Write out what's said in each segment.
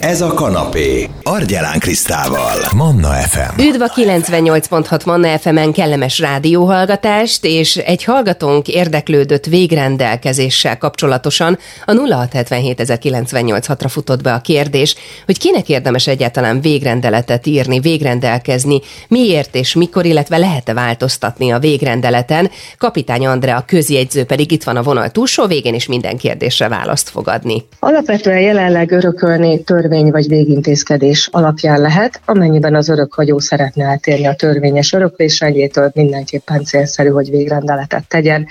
Ez a kanapé. Argyelán Krisztával. Manna FM. Üdv a 98.6 Manna FM-en kellemes rádióhallgatást, és egy hallgatónk érdeklődött végrendelkezéssel kapcsolatosan a 0677 ra futott be a kérdés, hogy kinek érdemes egyáltalán végrendeletet írni, végrendelkezni, miért és mikor, illetve lehet-e változtatni a végrendeleten. Kapitány Andrea közjegyző pedig itt van a vonal túlsó végén, és minden kérdésre választ fog adni. Alapvetően jelenleg örökölni törvény vagy végintézkedés alapján lehet, amennyiben az örökhagyó szeretne eltérni a törvényes öröklésrendjétől, mindenképpen célszerű, hogy végrendeletet tegyen.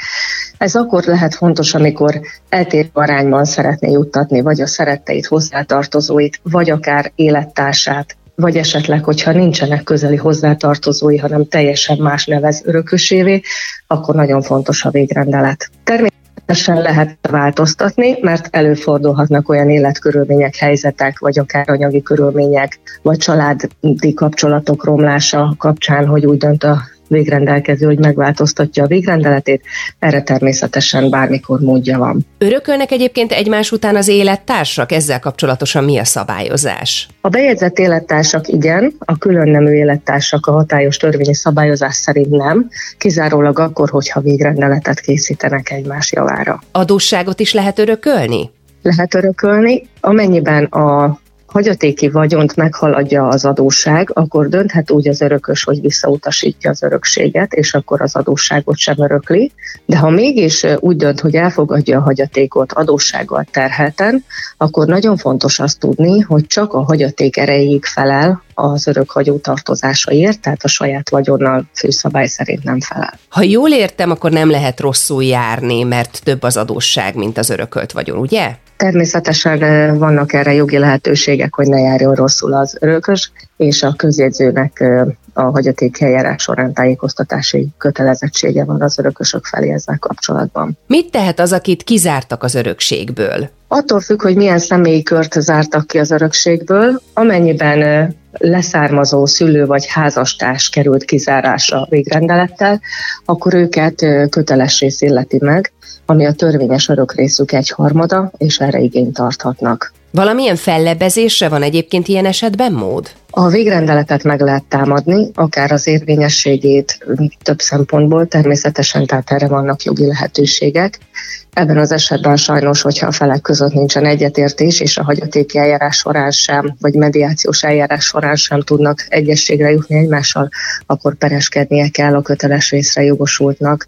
Ez akkor lehet fontos, amikor eltérő arányban szeretné juttatni, vagy a szeretteit, hozzátartozóit, vagy akár élettársát, vagy esetleg, hogyha nincsenek közeli hozzátartozói, hanem teljesen más nevez örökösévé, akkor nagyon fontos a végrendelet. Természetesen természetesen lehet változtatni, mert előfordulhatnak olyan életkörülmények, helyzetek, vagy akár anyagi körülmények, vagy családi kapcsolatok romlása kapcsán, hogy úgy dönt a végrendelkező, hogy megváltoztatja a végrendeletét, erre természetesen bármikor módja van. Örökölnek egyébként egymás után az élettársak? Ezzel kapcsolatosan mi a szabályozás? A bejegyzett élettársak igen, a külön nemű élettársak a hatályos törvényi szabályozás szerint nem, kizárólag akkor, hogyha végrendeletet készítenek egymás javára. Adósságot is lehet örökölni? Lehet örökölni, amennyiben a hagyatéki vagyont meghaladja az adósság, akkor dönthet úgy az örökös, hogy visszautasítja az örökséget, és akkor az adósságot sem örökli. De ha mégis úgy dönt, hogy elfogadja a hagyatékot adóssággal terhelten, akkor nagyon fontos azt tudni, hogy csak a hagyaték erejéig felel az örökhagyó tartozásaért, tehát a saját vagyonnal főszabály szerint nem felel. Ha jól értem, akkor nem lehet rosszul járni, mert több az adósság, mint az örökölt vagyon, ugye? Természetesen vannak erre jogi lehetőségek, hogy ne járjon rosszul az örökös, és a közjegyzőnek a hagyatékeljárás során tájékoztatási kötelezettsége van az örökösök felé ezzel kapcsolatban. Mit tehet az, akit kizártak az örökségből? Attól függ, hogy milyen személyi kört zártak ki az örökségből, amennyiben leszármazó szülő vagy házastárs került kizárásra végrendelettel, akkor őket köteles rész illeti meg, ami a törvényes örökrészük egy harmada, és erre igényt tarthatnak. Valamilyen fellebezésre van egyébként ilyen esetben mód? A végrendeletet meg lehet támadni, akár az érvényességét több szempontból, természetesen, tehát erre vannak jogi lehetőségek. Ebben az esetben sajnos, hogyha a felek között nincsen egyetértés, és a hagyatéki eljárás során sem, vagy mediációs eljárás során sem tudnak egyességre jutni egymással, akkor pereskednie kell a köteles részre jogosultnak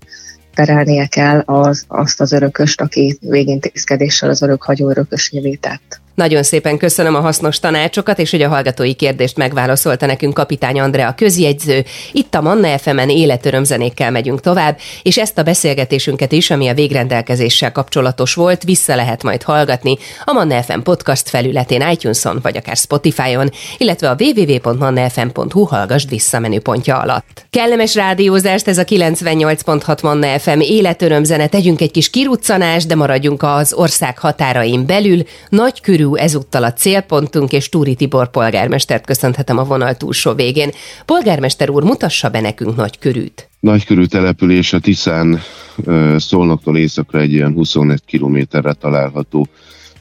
perelnie kell az, azt az örököst, aki végintézkedéssel az örökhagyó örökösévé tett. Nagyon szépen köszönöm a hasznos tanácsokat, és hogy a hallgatói kérdést megválaszolta nekünk kapitány Andrea közjegyző. Itt a Manna FM-en életörömzenékkel megyünk tovább, és ezt a beszélgetésünket is, ami a végrendelkezéssel kapcsolatos volt, vissza lehet majd hallgatni a Manna FM podcast felületén, iTunes-on, vagy akár Spotify-on, illetve a www.mannafm.hu hallgasd vissza alatt. Kellemes rádiózást ez a 98.6 Manna FM életörömzene, tegyünk egy kis kiruccanást, de maradjunk az ország határain belül, nagy körül ezúttal a célpontunk, és Túri Tibor polgármestert köszönhetem a vonal túlsó végén. Polgármester úr, mutassa be nekünk nagy körűt. Nagykörű település a Tiszán Szolnoktól északra egy ilyen 21 kilométerre található.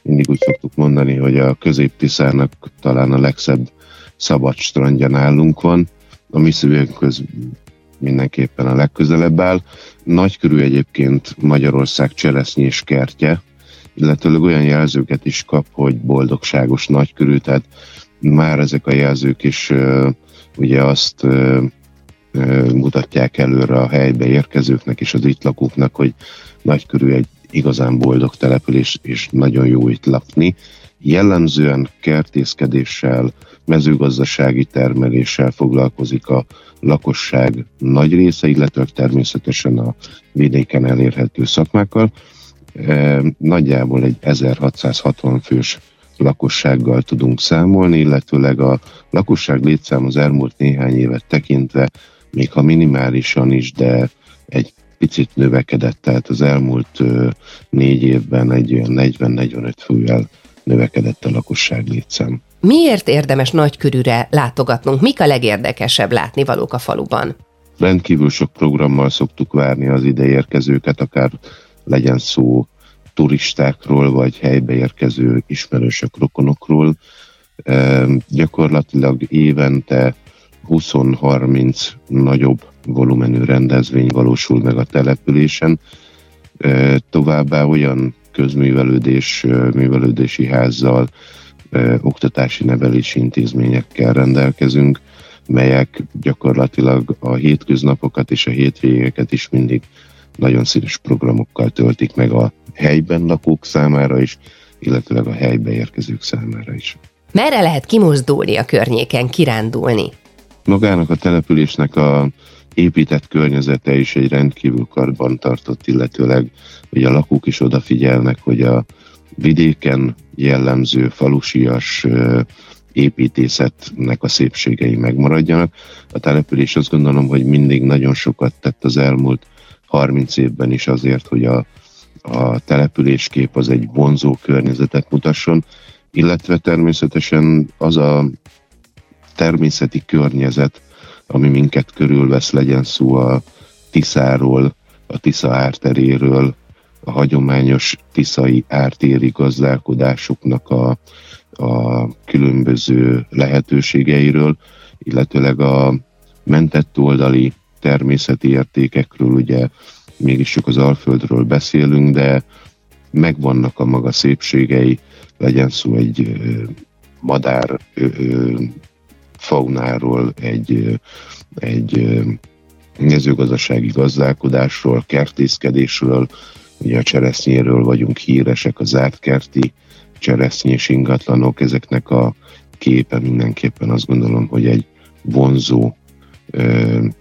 Mindig úgy szoktuk mondani, hogy a közép-Tiszának talán a legszebb szabad strandja nálunk van. A mi szívünkhöz mindenképpen a legközelebb áll. Nagykörű egyébként Magyarország cseresznyés kertje, illetőleg olyan jelzőket is kap, hogy boldogságos nagykörű, tehát már ezek a jelzők is ugye azt mutatják előre a helybe érkezőknek és az itt lakóknak, hogy nagykörű egy igazán boldog település, és nagyon jó itt lakni. Jellemzően kertészkedéssel, mezőgazdasági termeléssel foglalkozik a lakosság nagy része, illetve természetesen a vidéken elérhető szakmákkal nagyjából egy 1660 fős lakossággal tudunk számolni, illetőleg a lakosság létszám az elmúlt néhány évet tekintve, még ha minimálisan is, de egy picit növekedett, tehát az elmúlt négy évben egy olyan 40-45 fővel növekedett a lakosság létszám. Miért érdemes nagykörűre látogatnunk? Mik a legérdekesebb látnivalók a faluban? Rendkívül sok programmal szoktuk várni az ideérkezőket, akár legyen szó turistákról, vagy helybe érkező ismerősök, rokonokról. Gyakorlatilag évente 20-30 nagyobb volumenű rendezvény valósul meg a településen. Továbbá olyan közművelődés, művelődési házzal, oktatási nevelési intézményekkel rendelkezünk, melyek gyakorlatilag a hétköznapokat és a hétvégeket is mindig nagyon színes programokkal töltik meg a helyben lakók számára is, illetőleg a helybe érkezők számára is. Merre lehet kimozdulni a környéken, kirándulni? Magának a településnek a épített környezete is egy rendkívül karban tartott, illetőleg hogy a lakók is odafigyelnek, hogy a vidéken jellemző falusias építészetnek a szépségei megmaradjanak. A település azt gondolom, hogy mindig nagyon sokat tett az elmúlt 30 évben is azért, hogy a, a településkép az egy vonzó környezetet mutasson, illetve természetesen az a természeti környezet, ami minket körülvesz, legyen szó a Tiszáról, a Tisza árteréről, a hagyományos tiszai ártéri gazdálkodásoknak a, a különböző lehetőségeiről, illetőleg a mentett oldali természeti értékekről, ugye mégis csak az Alföldről beszélünk, de megvannak a maga szépségei, legyen szó egy madár faunáról, egy, egy mezőgazdasági gazdálkodásról, kertészkedésről, ugye a cseresznyéről vagyunk híresek, az átkerti cseresznyés ingatlanok, ezeknek a képe mindenképpen azt gondolom, hogy egy vonzó,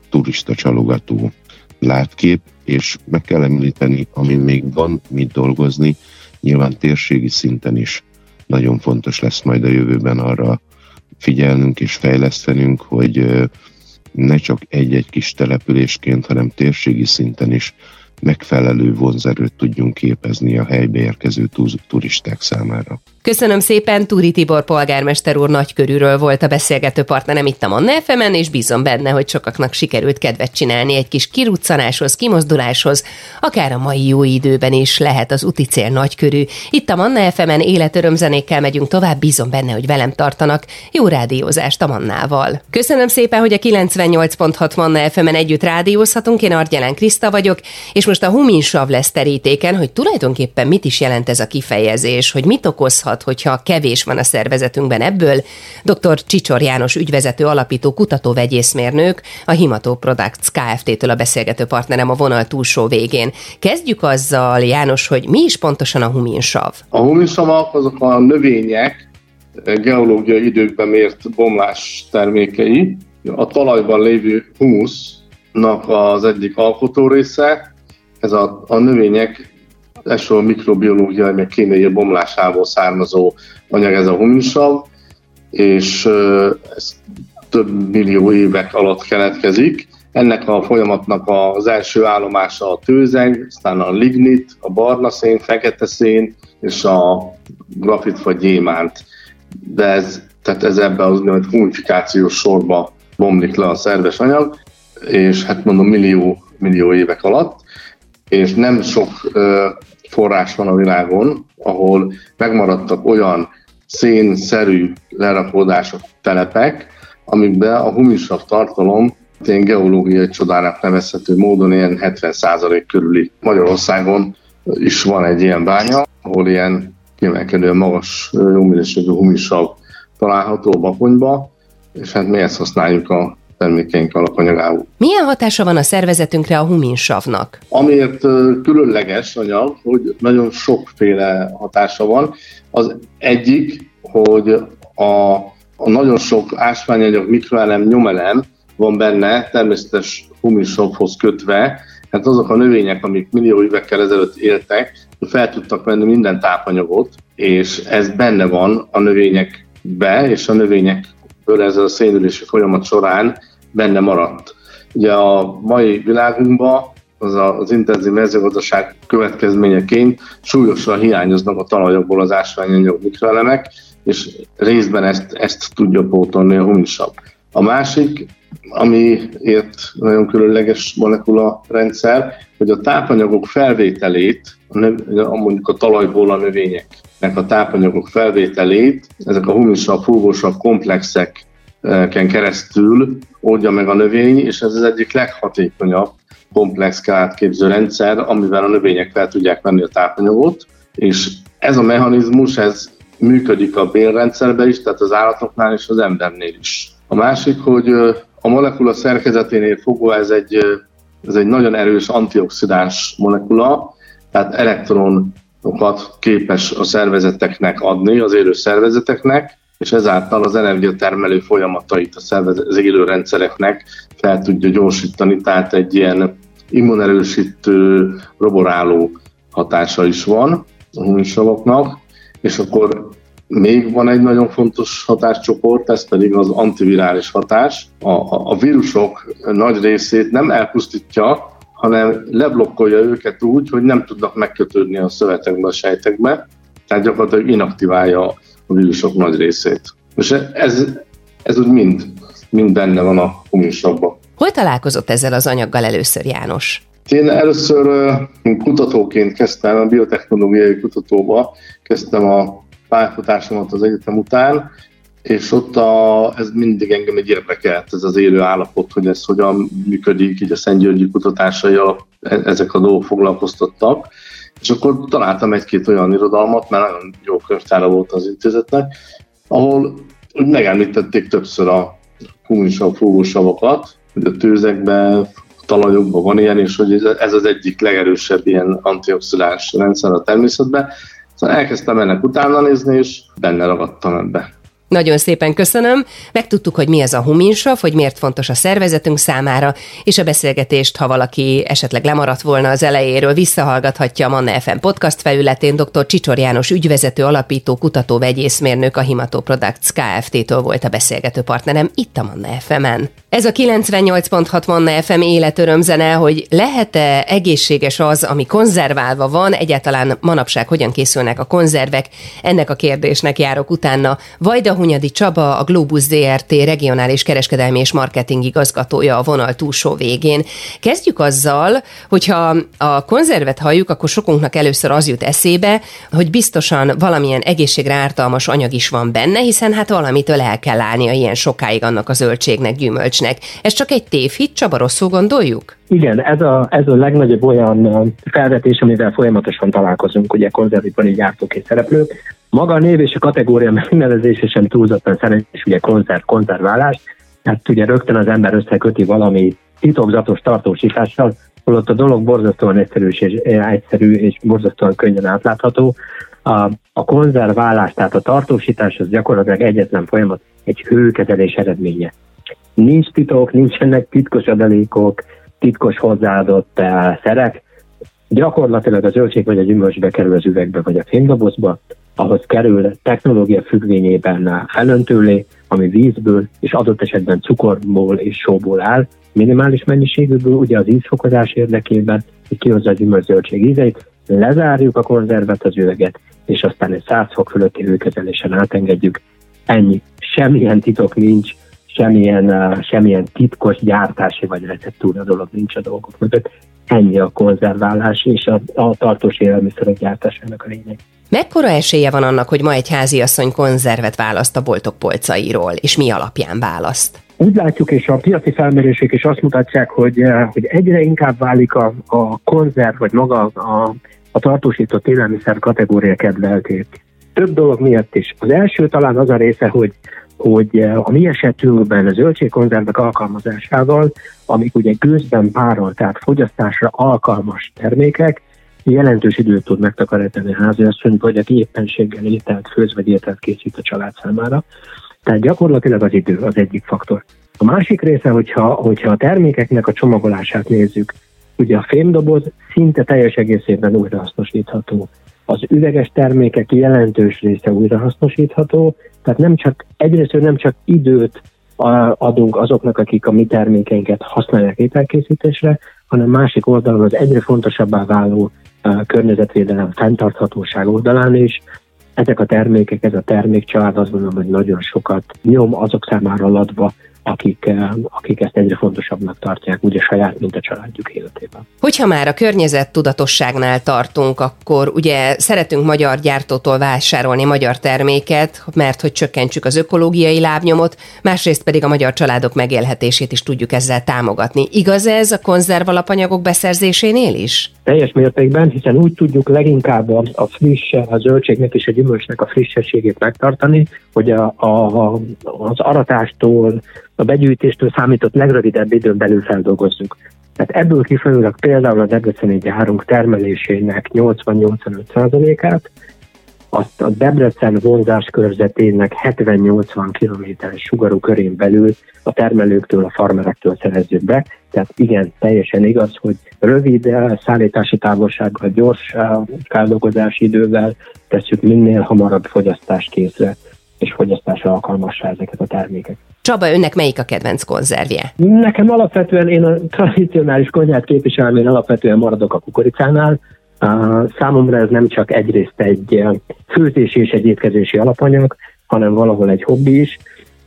turista csalogató látkép, és meg kell említeni, ami még van mit dolgozni, nyilván térségi szinten is nagyon fontos lesz majd a jövőben arra figyelnünk és fejlesztenünk, hogy ne csak egy-egy kis településként, hanem térségi szinten is megfelelő vonzerőt tudjunk képezni a helybe érkező turisták számára. Köszönöm szépen, Túri Tibor polgármester úr nagykörűről volt a beszélgető partnerem itt a Manna fm és bízom benne, hogy sokaknak sikerült kedvet csinálni egy kis kiruccanáshoz, kimozduláshoz, akár a mai jó időben is lehet az úti cél nagykörű. Itt a Manna fm életörömzenékkel megyünk tovább, bízom benne, hogy velem tartanak. Jó rádiózást a Mannával. Köszönöm szépen, hogy a 98.6 Manna fm együtt rádiózhatunk, én Argyelán Kriszta vagyok, és most a huminsav lesz terítéken, hogy tulajdonképpen mit is jelent ez a kifejezés, hogy mit okozhat, hogyha kevés van a szervezetünkben ebből. Dr. Csicsor János ügyvezető alapító kutatóvegyészmérnők, a Himató Products Kft-től a beszélgető partnerem a vonal túlsó végén. Kezdjük azzal, János, hogy mi is pontosan a huminsav? A huminsavak azok a növények, geológiai időkben mért bomlás termékei, a talajban lévő humusznak az egyik alkotó része, ez a, a növények elsősorban mikrobiológiai, meg kémiai bomlásából származó anyag ez a huminsav, és ez több millió évek alatt keletkezik. Ennek a folyamatnak az első állomása a tőzeg, aztán a lignit, a barna szén, fekete szén és a grafit vagy gyémánt. De ez, tehát ez ebben az úgynevezett humifikációs sorba bomlik le a szerves anyag, és hát mondom millió, millió évek alatt és nem sok forrás van a világon, ahol megmaradtak olyan szénszerű lerakódások, telepek, amikben a humisav tartalom ilyen geológiai csodának nevezhető módon ilyen 70% körüli. Magyarországon is van egy ilyen bánya, ahol ilyen kiemelkedően magas jó minőségű humisav található a bakonyba, és hát mi ezt használjuk a termékeink alapanyagául. Milyen hatása van a szervezetünkre a huminsavnak? Amiért különleges anyag, hogy nagyon sokféle hatása van. Az egyik, hogy a, a nagyon sok ásványanyag, mikroelem, nyomelem van benne, természetes huminsavhoz kötve, hát azok a növények, amik millió évekkel ezelőtt éltek, fel tudtak venni minden tápanyagot, és ez benne van a növényekbe, és a növények ezzel a szénülési folyamat során benne maradt. Ugye a mai világunkban az a, az intenzív mezőgazdaság következményeként súlyosan hiányoznak a talajokból az ásványanyag mikroelemek, és részben ezt, ezt tudja pótolni a humisabb. A másik, amiért nagyon különleges molekula rendszer, hogy a tápanyagok felvételét, mondjuk a talajból a növények a tápanyagok felvételét, ezek a humisav, fulvósav komplexeken keresztül oldja meg a növény, és ez az egyik leghatékonyabb komplex átképző rendszer, amivel a növények fel tudják venni a tápanyagot, és ez a mechanizmus, ez működik a bélrendszerben is, tehát az állatoknál és az embernél is. A másik, hogy a molekula szerkezeténél fogva ez egy, ez egy nagyon erős antioxidáns molekula, tehát elektronokat képes a szervezeteknek adni, az élő szervezeteknek, és ezáltal az energiatermelő folyamatait a szervezet, az élő rendszereknek fel tudja gyorsítani, tehát egy ilyen immunerősítő, roboráló hatása is van a huminsavaknak, és akkor még van egy nagyon fontos hatáscsoport, ez pedig az antivirális hatás. A, a, a vírusok nagy részét nem elpusztítja, hanem leblokkolja őket úgy, hogy nem tudnak megkötődni a szövetekbe, a sejtekbe, tehát gyakorlatilag inaktiválja a vírusok nagy részét. És ez, ez úgy mind, mind benne van a huminsabban. Hol találkozott ezzel az anyaggal először János? Én először kutatóként kezdtem, a biotechnológiai kutatóba kezdtem a pályafutásomat az egyetem után, és ott a, ez mindig engem egy érdekelt, ez az élő állapot, hogy ez hogyan működik, így a Szent Györgyi kutatásai alatt e, ezek a dolgok foglalkoztattak. És akkor találtam egy-két olyan irodalmat, mert nagyon jó könyvtára volt az intézetnek, ahol megemlítették többször a kuminsav fúvósavakat, hogy a tőzekben, talajokban van ilyen, és hogy ez az egyik legerősebb ilyen antioxidáns rendszer a természetben. Szóval elkezdtem ennek utána nézni, és benne ragadtam ebbe. Nagyon szépen köszönöm. Megtudtuk, hogy mi ez a huminsav, hogy miért fontos a szervezetünk számára, és a beszélgetést, ha valaki esetleg lemaradt volna az elejéről, visszahallgathatja a Manna FM podcast felületén. Dr. Csicsor János ügyvezető, alapító, kutató, vegyészmérnök, a Himató Products Kft-től volt a beszélgető partnerem itt a Manna FM-en. Ez a 98.6 Manna FM életörömzene, hogy lehet-e egészséges az, ami konzerválva van, egyáltalán manapság hogyan készülnek a konzervek, ennek a kérdésnek járok utána. Vajda Hunyadi Csaba, a Globus ZRT regionális kereskedelmi és marketing igazgatója a vonal túlsó végén. Kezdjük azzal, hogyha a konzervet halljuk, akkor sokunknak először az jut eszébe, hogy biztosan valamilyen egészségre ártalmas anyag is van benne, hiszen hát valamitől el kell állnia ilyen sokáig annak a zöldségnek, gyümölcsnek. Ez csak egy tévhit, Csaba, rosszul gondoljuk? Igen, ez a, ez a legnagyobb olyan felvetés, amivel folyamatosan találkozunk, ugye konzervipari gyártók és szereplők. Maga a név és a kategória megnevezése sem túlzottan szerencsés, ugye konzerv, konzerválás, tehát ugye rögtön az ember összeköti valami titokzatos tartósítással, holott a dolog borzasztóan egyszerű és, egyszerű és borzasztóan könnyen átlátható. A, a konzerválás, tehát a tartósítás az gyakorlatilag egyetlen folyamat, egy hőkezelés eredménye. Nincs titok, nincsenek titkos adalékok, titkos hozzáadott uh, szerek, gyakorlatilag a zöldség vagy a gyümölcs bekerül az üvegbe vagy a fémdobozba, ahhoz kerül technológia függvényében felöntőlé, ami vízből és adott esetben cukorból és sóból áll, minimális mennyiségűből, ugye az ízfokozás érdekében, hogy kihozza a gyümölcsöldség ízeit, lezárjuk a konzervet, az üveget, és aztán egy 100 fok fölötti hőkezelésen átengedjük. Ennyi. Semmilyen titok nincs, semmilyen, uh, semmilyen titkos gyártási vagy receptúra dolog nincs a dolgok mögött. Ennyi a konzerválás és a, a tartós élelmiszerek gyártásának a lényeg. Mekkora esélye van annak, hogy ma egy háziasszony konzervet választ a boltok polcairól, és mi alapján választ? Úgy látjuk, és a piaci felmérések is azt mutatják, hogy, eh, hogy egyre inkább válik a, a konzerv, vagy maga a, a tartósított élelmiszer kategória kedvelté. Több dolog miatt is. Az első talán az a része, hogy hogy eh, a mi esetünkben a zöldségkonzervek alkalmazásával, amik ugye gőzben párol, tehát fogyasztásra alkalmas termékek, jelentős időt tud megtakarítani a háziasszony, vagy aki éppenséggel ételt főz, vagy ételt készít a család számára. Tehát gyakorlatilag az idő az egyik faktor. A másik része, hogyha, hogyha a termékeknek a csomagolását nézzük, ugye a fémdoboz szinte teljes egészében újrahasznosítható. Az üveges termékek jelentős része újrahasznosítható, tehát nem csak, egyrészt nem csak időt adunk azoknak, akik a mi termékeinket használják ételkészítésre, hanem másik oldalon az egyre fontosabbá váló környezetvédelem fenntarthatóság oldalán is. Ezek a termékek, ez a termékcsalád azt gondolom, hogy nagyon sokat nyom azok számára adva, akik, akik ezt egyre fontosabbnak tartják, ugye saját, mint a családjuk életében. Hogyha már a környezet tudatosságnál tartunk, akkor ugye szeretünk magyar gyártótól vásárolni magyar terméket, mert hogy csökkentsük az ökológiai lábnyomot, másrészt pedig a magyar családok megélhetését is tudjuk ezzel támogatni. Igaz ez a konzervalapanyagok beszerzésénél is? Teljes mértékben, hiszen úgy tudjuk leginkább a, a friss, a zöldségnek és a gyümölcsnek a frissességét megtartani, hogy a, a, az aratástól, a begyűjtéstől számított legrövidebb időn belül feldolgozzuk. Tehát ebből kifolyólag például a Debreceni gyárunk termelésének 80-85%-át azt a Debrecen vonzás körzetének 70-80 kilométeres sugarú körén belül a termelőktől, a farmerektől szerezzük be. Tehát igen, teljesen igaz, hogy rövid eh, szállítási távolsággal, gyors eh, feldolgozási idővel tesszük minél hamarabb fogyasztáskészre és fogyasztásra alkalmassá ezeket a termékeket. Csaba, önnek melyik a kedvenc konzervje? Nekem alapvetően én a tradicionális konyhát képviselem, én alapvetően maradok a kukoricánál. Számomra ez nem csak egyrészt egy főzési és egy étkezési alapanyag, hanem valahol egy hobbi is,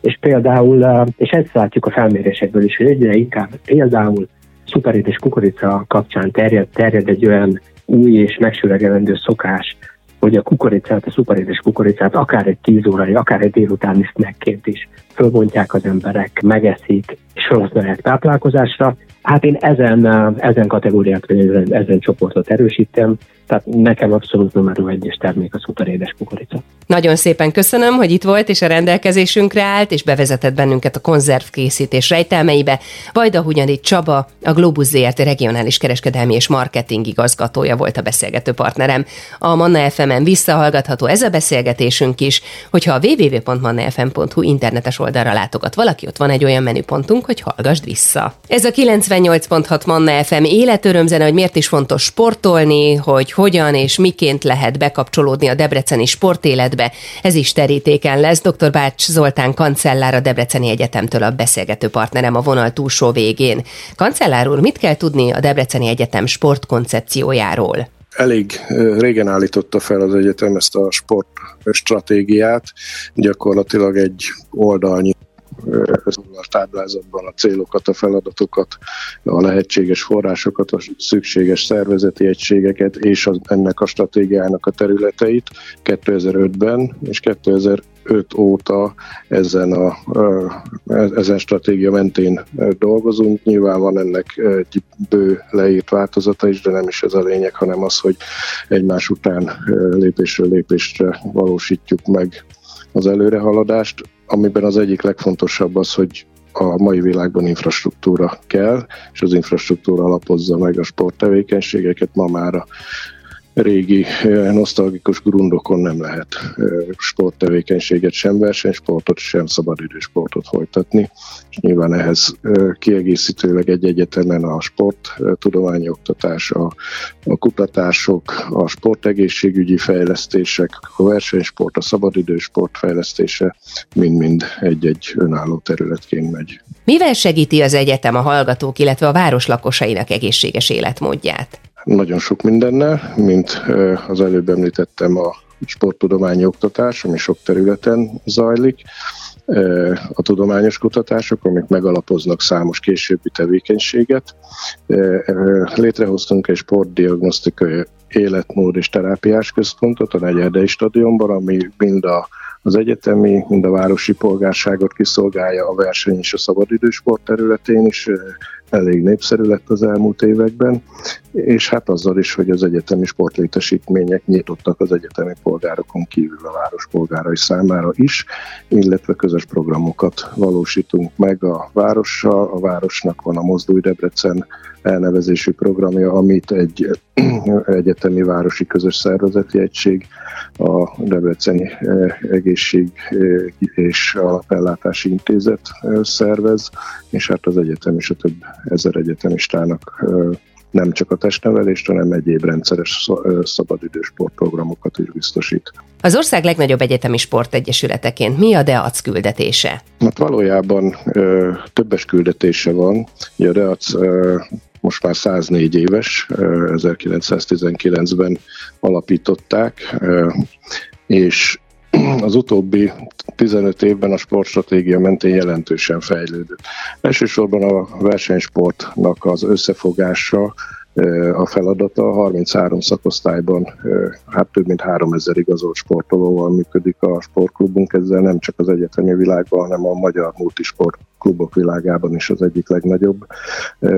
és például, és ezt látjuk a felmérésekből is, hogy egyre inkább például szuperét és kukorica kapcsán terjed, terjed egy olyan új és megsüregelendő szokás, hogy a kukoricát, a szuperédes kukoricát akár egy tíz órai, akár egy délutáni snackként is fölbontják az emberek, megeszik, és felhasználják táplálkozásra. Hát én ezen, ezen kategóriát, ezen, ezen csoportot erősítem, tehát nekem abszolút numero egyes termék a szuperédes kukorica. Nagyon szépen köszönöm, hogy itt volt és a rendelkezésünkre állt, és bevezetett bennünket a konzervkészítés rejtelmeibe. Vajda Hunyadi Csaba, a Globus ZRT regionális kereskedelmi és marketing igazgatója volt a beszélgető partnerem. A Manna FM-en visszahallgatható ez a beszélgetésünk is, hogyha a www.mannafm.hu internetes oldalra látogat valaki, ott van egy olyan menüpontunk, hogy hallgassd vissza. Ez a 98.6 Manna FM életörömzene, hogy miért is fontos sportolni, hogy hogyan és miként lehet bekapcsolódni a debreceni sportéletbe. Ez is terítéken lesz. Dr. Bács Zoltán kancellár a Debreceni Egyetemtől a beszélgető partnerem a vonal túlsó végén. Kancellár úr, mit kell tudni a Debreceni Egyetem sportkoncepciójáról? elég régen állította fel az egyetem ezt a sport stratégiát, gyakorlatilag egy oldalnyi a táblázatban a célokat, a feladatokat, a lehetséges forrásokat, a szükséges szervezeti egységeket és az, ennek a stratégiának a területeit 2005-ben és 2005 óta ezen a ezen stratégia mentén dolgozunk. Nyilván van ennek egy bő leírt változata is, de nem is ez a lényeg, hanem az, hogy egymás után lépésről lépésre valósítjuk meg az előrehaladást amiben az egyik legfontosabb az, hogy a mai világban infrastruktúra kell, és az infrastruktúra alapozza meg a sporttevékenységeket. Ma már a régi nosztalgikus grundokon nem lehet eh, sporttevékenységet, sem versenysportot, sem szabadidősportot folytatni. És nyilván ehhez eh, kiegészítőleg egy egyetemen a sport, tudományi oktatás, a, a kutatások, a sportegészségügyi fejlesztések, a versenysport, a szabadidősport fejlesztése mind-mind egy-egy önálló területként megy. Mivel segíti az egyetem a hallgatók, illetve a város lakosainak egészséges életmódját? Nagyon sok mindennel, mint az előbb említettem a sporttudományi oktatás, ami sok területen zajlik, a tudományos kutatások, amik megalapoznak számos későbbi tevékenységet. Létrehoztunk egy sportdiagnosztikai életmód és terápiás központot a Negyerdei stadionban, ami mind a az egyetemi, mind a városi polgárságot kiszolgálja a verseny és a szabadidősport területén is, elég népszerű lett az elmúlt években, és hát azzal is, hogy az egyetemi sportlétesítmények nyitottak az egyetemi polgárokon kívül a város polgárai számára is, illetve közös programokat valósítunk meg a várossal. A városnak van a Mozdulj Debrecen elnevezésű programja, amit egy egyetemi városi közös szervezeti egység, a Debreceni eh, Egészség eh, és Alapellátási Intézet eh, szervez, és hát az egyetem és a több ezer egyetemistának nem csak a testnevelést, hanem egyéb rendszeres szabadidős sportprogramokat is biztosít. Az ország legnagyobb egyetemi sportegyesületeként mi a DEAC küldetése? Hát valójában ö, többes küldetése van. Ugye a DEAC ö, most már 104 éves, 1919-ben alapították, és az utóbbi 15 évben a sportstratégia mentén jelentősen fejlődött. Elsősorban a versenysportnak az összefogása, a feladata. 33 szakosztályban hát több mint 3000 igazolt sportolóval működik a sportklubunk, ezzel nem csak az egyetemi világban, hanem a magyar multisport klubok világában is az egyik legnagyobb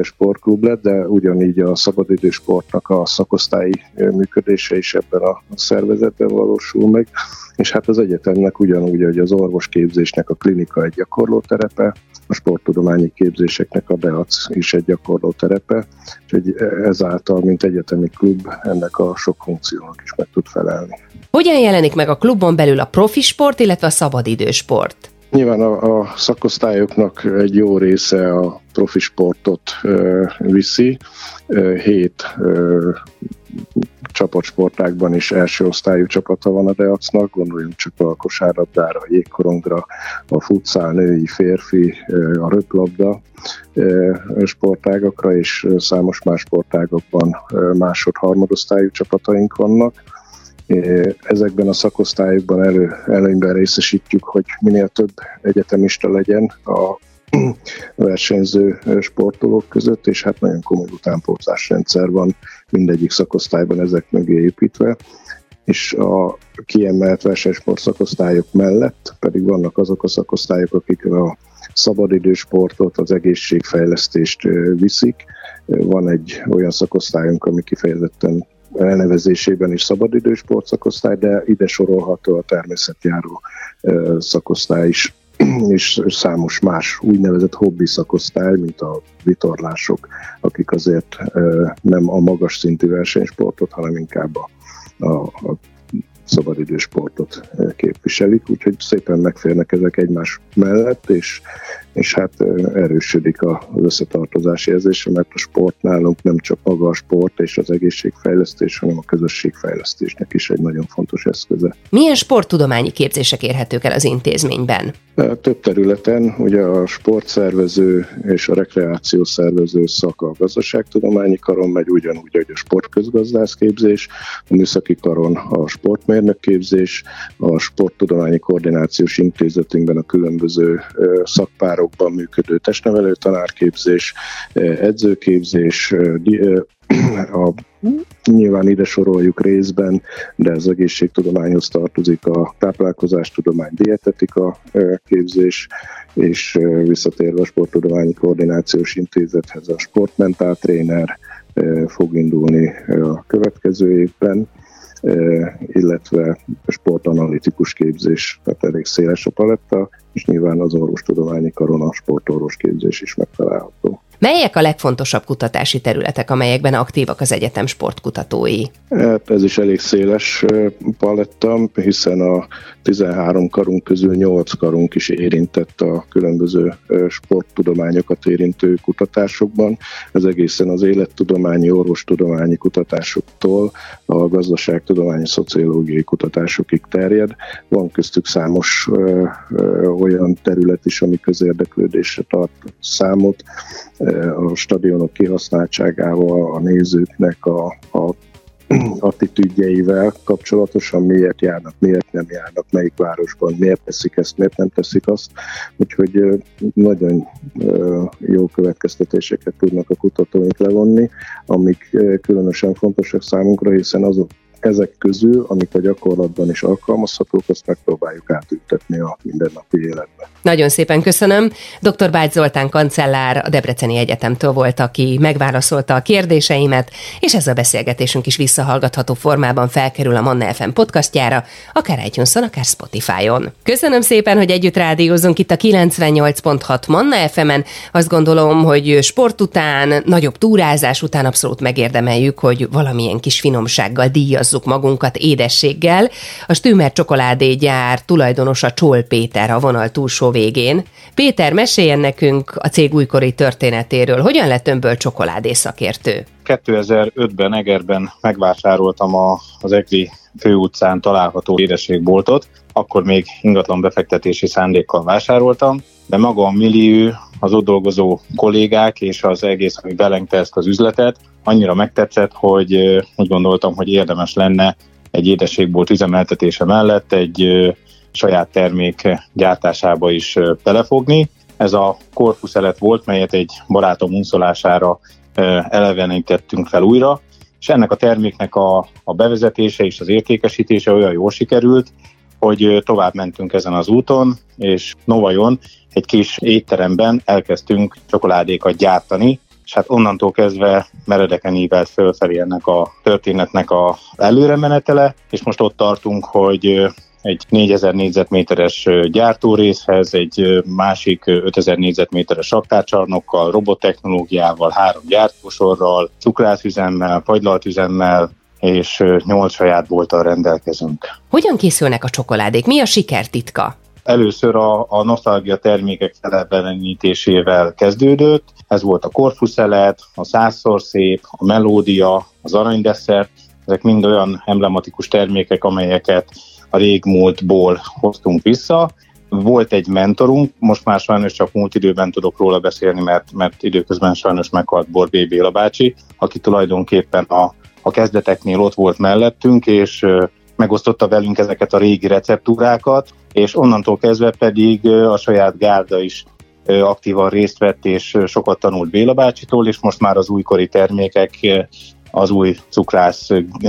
sportklub lett, de ugyanígy a szabadidősportnak a szakosztályi működése is ebben a szervezetben valósul meg, és hát az egyetemnek ugyanúgy, hogy az orvosképzésnek a klinika egy gyakorló terepe, a sporttudományi képzéseknek a DEAC is egy gyakorló terepe, úgyhogy ezáltal, mint egyetemi klub, ennek a sok funkciónak is meg tud felelni. Hogyan jelenik meg a klubon belül a profi sport, illetve a szabadidősport? Nyilván a, a szakosztályoknak egy jó része a profi sportot ö, viszi. Ö, hét ö, csapatsportákban is első osztályú csapata van a Deacnak, gondoljunk csak a kosárlabdára, a jégkorongra, a futszál női, férfi, a röplabda sportágakra, és számos más sportágokban másod-harmadosztályú csapataink vannak. Ezekben a szakosztályokban elő, előnyben részesítjük, hogy minél több egyetemista legyen a versenyző sportolók között, és hát nagyon komoly utánpótlásrendszer van mindegyik szakosztályban ezek mögé építve, és a kiemelt versenysport szakosztályok mellett pedig vannak azok a szakosztályok, akik a szabadidősportot, az egészségfejlesztést viszik. Van egy olyan szakosztályunk, ami kifejezetten elnevezésében is szabadidősport szakosztály, de ide sorolható a természetjáró szakosztály is. És számos más úgynevezett hobbi szakosztály, mint a vitorlások, akik azért nem a magas szintű versenysportot, hanem inkább a, a, a szabadidősportot képviselik, úgyhogy szépen megférnek ezek egymás mellett, és és hát erősödik az összetartozási érzése, mert a sport nálunk nem csak maga a sport és az egészségfejlesztés, hanem a közösségfejlesztésnek is egy nagyon fontos eszköze. Milyen sporttudományi képzések érhetők el az intézményben? Több területen, ugye a sportszervező és a rekreáció szervező szaka a gazdaságtudományi karon megy, ugyanúgy, hogy a sportközgazdász képzés, a műszaki karon a sportmérnök képzés, a sporttudományi koordinációs intézetünkben a különböző szakpárok tanárokban működő testnevelő tanárképzés, edzőképzés, a, nyilván ide soroljuk részben, de az egészségtudományhoz tartozik a táplálkozástudomány, dietetika képzés, és visszatérve a Sporttudományi Koordinációs Intézethez a sportmentál tréner fog indulni a következő évben illetve sportanalitikus képzés, tehát elég széles a paletta, és nyilván az orvostudományi karon a sportorvos képzés is megtalálható. Melyek a legfontosabb kutatási területek, amelyekben aktívak az egyetem sportkutatói? Hát ez is elég széles paletta, hiszen a 13 karunk közül 8 karunk is érintett a különböző sporttudományokat érintő kutatásokban. Ez egészen az élettudományi, orvostudományi kutatásoktól a gazdaságtudományi, szociológiai kutatásokig terjed. Van köztük számos olyan terület is, ami közérdeklődésre tart számot, a stadionok kihasználtságával, a nézőknek a, a attitűdjeivel kapcsolatosan, miért járnak, miért nem járnak, melyik városban, miért teszik ezt, miért nem teszik azt. Úgyhogy nagyon jó következtetéseket tudnak a kutatóink levonni, amik különösen fontosak számunkra, hiszen azok ezek közül, amik a gyakorlatban is alkalmazhatók, azt megpróbáljuk átültetni a mindennapi életbe. Nagyon szépen köszönöm. Dr. Bács Zoltán kancellár a Debreceni Egyetemtől volt, aki megválaszolta a kérdéseimet, és ez a beszélgetésünk is visszahallgatható formában felkerül a Manna FM podcastjára, akár itunes akár Spotify-on. Köszönöm szépen, hogy együtt rádiózunk itt a 98.6 Manna FM-en. Azt gondolom, hogy sport után, nagyobb túrázás után abszolút megérdemeljük, hogy valamilyen kis finomsággal díjazzuk magunkat édességgel. A Stümer csokoládégyár tulajdonosa Csol Péter a vonal túlsó végén. Péter, meséljen nekünk a cég újkori történetéről. Hogyan lett önből csokoládé szakértő? 2005-ben Egerben megvásároltam a, az EGRI főutcán található édességboltot, akkor még ingatlan befektetési szándékkal vásároltam, de maga a millió, az ott dolgozó kollégák és az egész, ami belengte ezt az üzletet, annyira megtetszett, hogy úgy gondoltam, hogy érdemes lenne egy édességbolt üzemeltetése mellett egy saját termék gyártásába is belefogni. Ez a korpuszelet volt, melyet egy barátom unszolására elevenítettünk fel újra, és ennek a terméknek a, a bevezetése és az értékesítése olyan jól sikerült, hogy tovább mentünk ezen az úton, és Novajon egy kis étteremben elkezdtünk csokoládékat gyártani, és hát onnantól kezdve meredeken ívelt fölfelé ennek a történetnek a előre menetele, és most ott tartunk, hogy egy 4000 négyzetméteres gyártórészhez, egy másik 5000 négyzetméteres raktárcsarnokkal, robottechnológiával, három gyártósorral, cukrászüzemmel, fagylaltüzemmel, és nyolc saját bolttal rendelkezünk. Hogyan készülnek a csokoládék? Mi a sikertitka? Először a, a nosztalgia termékek felebbenítésével kezdődött. Ez volt a korfuszelet, a százszor szép, a melódia, az aranydesszert. Ezek mind olyan emblematikus termékek, amelyeket a régmúltból hoztunk vissza. Volt egy mentorunk, most már sajnos csak múlt időben tudok róla beszélni, mert, mert időközben sajnos meghalt Borbé Béla bácsi, aki tulajdonképpen a, a kezdeteknél ott volt mellettünk, és megosztotta velünk ezeket a régi receptúrákat, és onnantól kezdve pedig a saját gárda is aktívan részt vett, és sokat tanult Béla bácsitól, és most már az újkori termékek az új cukrász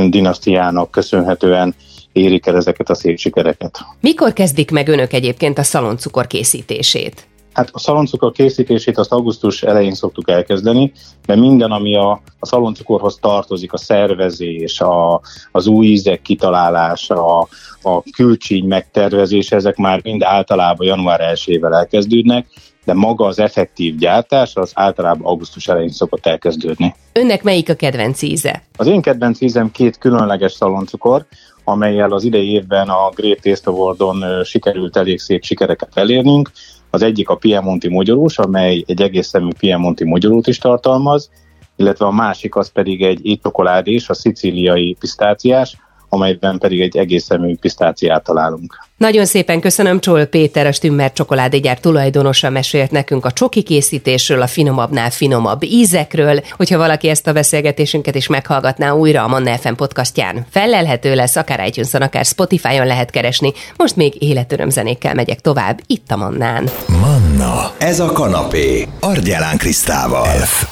dinasztiának köszönhetően érik el ezeket a szép sikereket. Mikor kezdik meg önök egyébként a szaloncukor készítését? Hát a szaloncukor készítését azt augusztus elején szoktuk elkezdeni, de minden, ami a, a szaloncukorhoz tartozik, a szervezés, a, az új ízek kitalálása, a, a külcsíny megtervezése, ezek már mind általában január 1-ével elkezdődnek, de maga az effektív gyártás az általában augusztus elején szokott elkezdődni. Önnek melyik a kedvenc íze? Az én kedvenc ízem két különleges szaloncukor, amelyel az idei évben a Great Taste Awardon sikerült elég szép sikereket elérnünk. Az egyik a Piemonti mogyorós, amely egy egész szemű Piemonti mogyorót is tartalmaz, illetve a másik az pedig egy étcsokoládés, a szicíliai pisztáciás, amelyben pedig egy egész szemű pisztáciát találunk. Nagyon szépen köszönöm Csol Péter, a Stümmer csokoládégyár tulajdonosa mesélt nekünk a csoki készítésről, a finomabbnál finomabb ízekről. Hogyha valaki ezt a beszélgetésünket is meghallgatná újra a Manna FM podcastján, felelhető lesz, akár itunes akár Spotify-on lehet keresni. Most még életörömzenékkel megyek tovább, itt a Mannán. Manna, ez a kanapé, Argyelán Krisztával. F